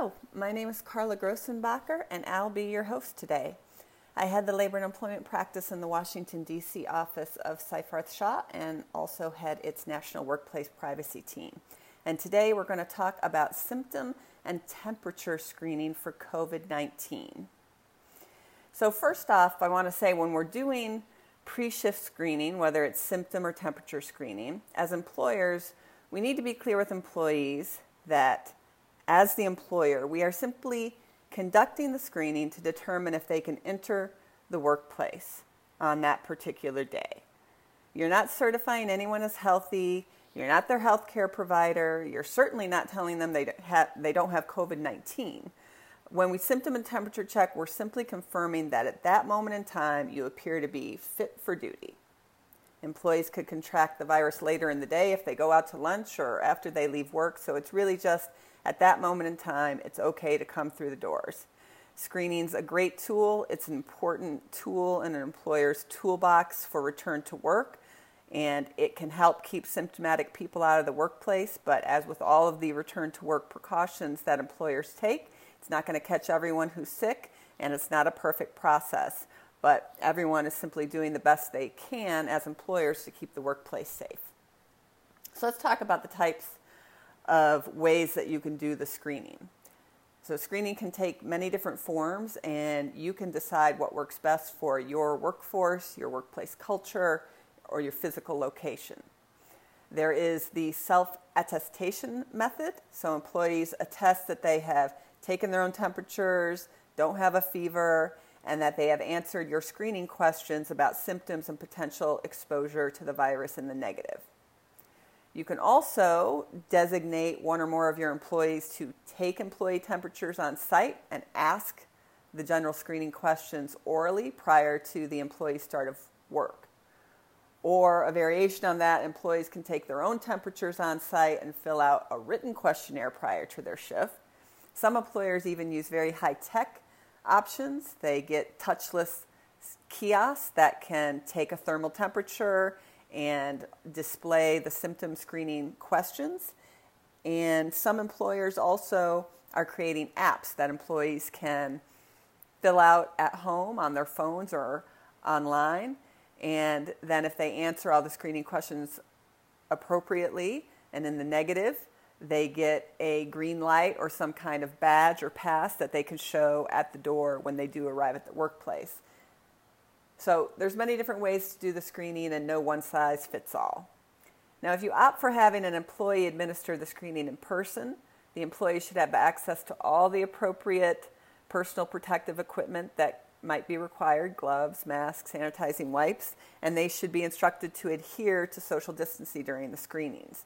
Hello, my name is Carla Grossenbacher, and I'll be your host today. I head the labor and employment practice in the Washington, D.C. office of Seyfarth Shaw and also head its national workplace privacy team. And today we're going to talk about symptom and temperature screening for COVID 19. So, first off, I want to say when we're doing pre shift screening, whether it's symptom or temperature screening, as employers, we need to be clear with employees that as the employer, we are simply conducting the screening to determine if they can enter the workplace on that particular day. You're not certifying anyone as healthy. You're not their health care provider. You're certainly not telling them they don't have, they don't have COVID 19. When we symptom and temperature check, we're simply confirming that at that moment in time you appear to be fit for duty. Employees could contract the virus later in the day if they go out to lunch or after they leave work, so it's really just at that moment in time, it's okay to come through the doors. Screening's a great tool. It's an important tool in an employer's toolbox for return to work, and it can help keep symptomatic people out of the workplace. But as with all of the return to work precautions that employers take, it's not going to catch everyone who's sick, and it's not a perfect process. But everyone is simply doing the best they can as employers to keep the workplace safe. So let's talk about the types of ways that you can do the screening. So, screening can take many different forms, and you can decide what works best for your workforce, your workplace culture, or your physical location. There is the self attestation method, so employees attest that they have taken their own temperatures, don't have a fever, and that they have answered your screening questions about symptoms and potential exposure to the virus in the negative. You can also designate one or more of your employees to take employee temperatures on site and ask the general screening questions orally prior to the employee's start of work. Or a variation on that, employees can take their own temperatures on site and fill out a written questionnaire prior to their shift. Some employers even use very high tech options. They get touchless kiosks that can take a thermal temperature and display the symptom screening questions. And some employers also are creating apps that employees can fill out at home on their phones or online. And then, if they answer all the screening questions appropriately and in the negative, they get a green light or some kind of badge or pass that they can show at the door when they do arrive at the workplace. So there's many different ways to do the screening and no one size fits all. Now, if you opt for having an employee administer the screening in person, the employee should have access to all the appropriate personal protective equipment that might be required gloves, masks, sanitizing wipes and they should be instructed to adhere to social distancing during the screenings.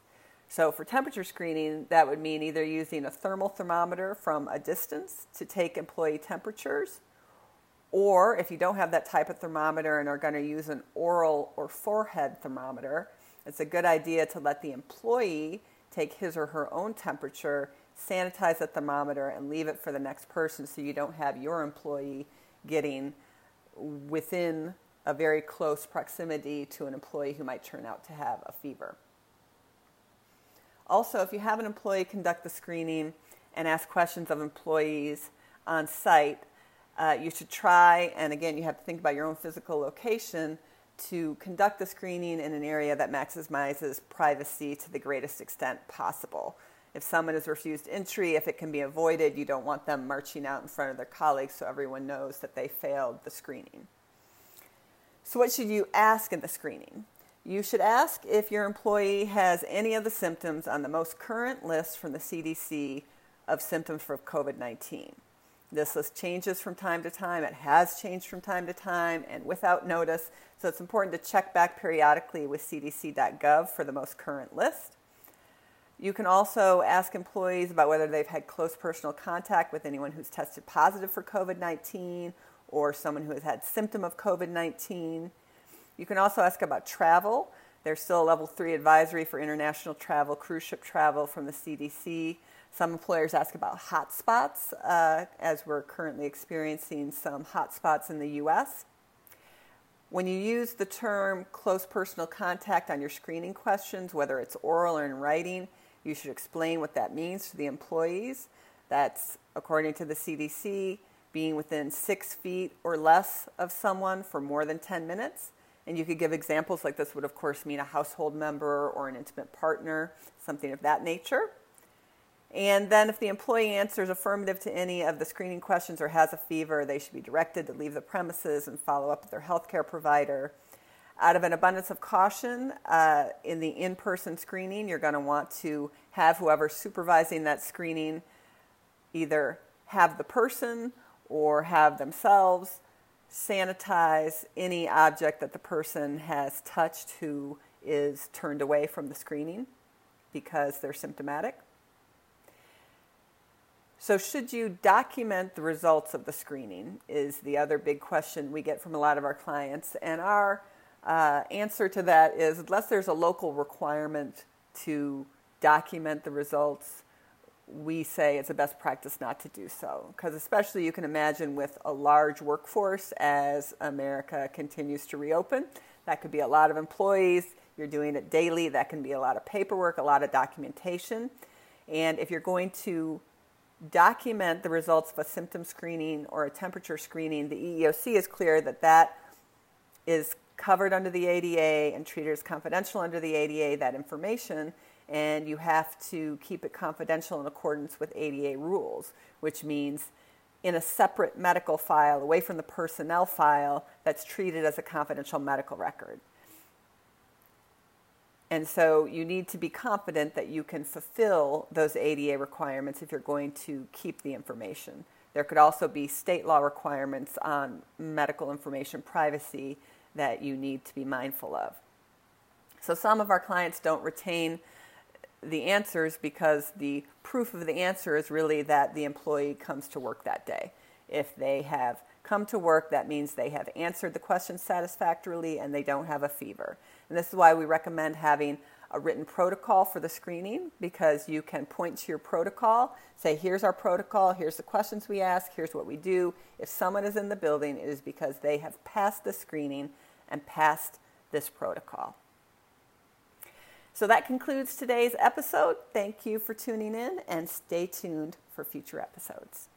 So, for temperature screening, that would mean either using a thermal thermometer from a distance to take employee temperatures or if you don't have that type of thermometer and are going to use an oral or forehead thermometer, it's a good idea to let the employee take his or her own temperature, sanitize the thermometer, and leave it for the next person so you don't have your employee getting within a very close proximity to an employee who might turn out to have a fever. Also, if you have an employee conduct the screening and ask questions of employees on site, uh, you should try, and again, you have to think about your own physical location to conduct the screening in an area that maximizes privacy to the greatest extent possible. If someone is refused entry, if it can be avoided, you don't want them marching out in front of their colleagues so everyone knows that they failed the screening. So, what should you ask in the screening? You should ask if your employee has any of the symptoms on the most current list from the CDC of symptoms for COVID 19. This list changes from time to time. It has changed from time to time and without notice. So it's important to check back periodically with cdc.gov for the most current list. You can also ask employees about whether they've had close personal contact with anyone who's tested positive for COVID 19 or someone who has had symptom of COVID 19. You can also ask about travel. There's still a level three advisory for international travel, cruise ship travel from the CDC. Some employers ask about hotspots, uh, as we're currently experiencing some hotspots in the US. When you use the term close personal contact on your screening questions, whether it's oral or in writing, you should explain what that means to the employees. That's according to the CDC, being within six feet or less of someone for more than 10 minutes. And you could give examples like this would, of course, mean a household member or an intimate partner, something of that nature. And then, if the employee answers affirmative to any of the screening questions or has a fever, they should be directed to leave the premises and follow up with their healthcare provider. Out of an abundance of caution, uh, in the in person screening, you're going to want to have whoever's supervising that screening either have the person or have themselves sanitize any object that the person has touched who is turned away from the screening because they're symptomatic. So, should you document the results of the screening? Is the other big question we get from a lot of our clients. And our uh, answer to that is unless there's a local requirement to document the results, we say it's a best practice not to do so. Because, especially, you can imagine with a large workforce as America continues to reopen, that could be a lot of employees. You're doing it daily. That can be a lot of paperwork, a lot of documentation. And if you're going to document the results of a symptom screening or a temperature screening, the EEOC is clear that that is covered under the ADA and treated as confidential under the ADA, that information, and you have to keep it confidential in accordance with ADA rules, which means in a separate medical file away from the personnel file that's treated as a confidential medical record. And so you need to be confident that you can fulfill those ADA requirements if you're going to keep the information. There could also be state law requirements on medical information privacy that you need to be mindful of. So some of our clients don't retain the answers because the proof of the answer is really that the employee comes to work that day. If they have come to work, that means they have answered the question satisfactorily and they don't have a fever. And this is why we recommend having a written protocol for the screening because you can point to your protocol, say, here's our protocol, here's the questions we ask, here's what we do. If someone is in the building, it is because they have passed the screening and passed this protocol. So that concludes today's episode. Thank you for tuning in and stay tuned for future episodes.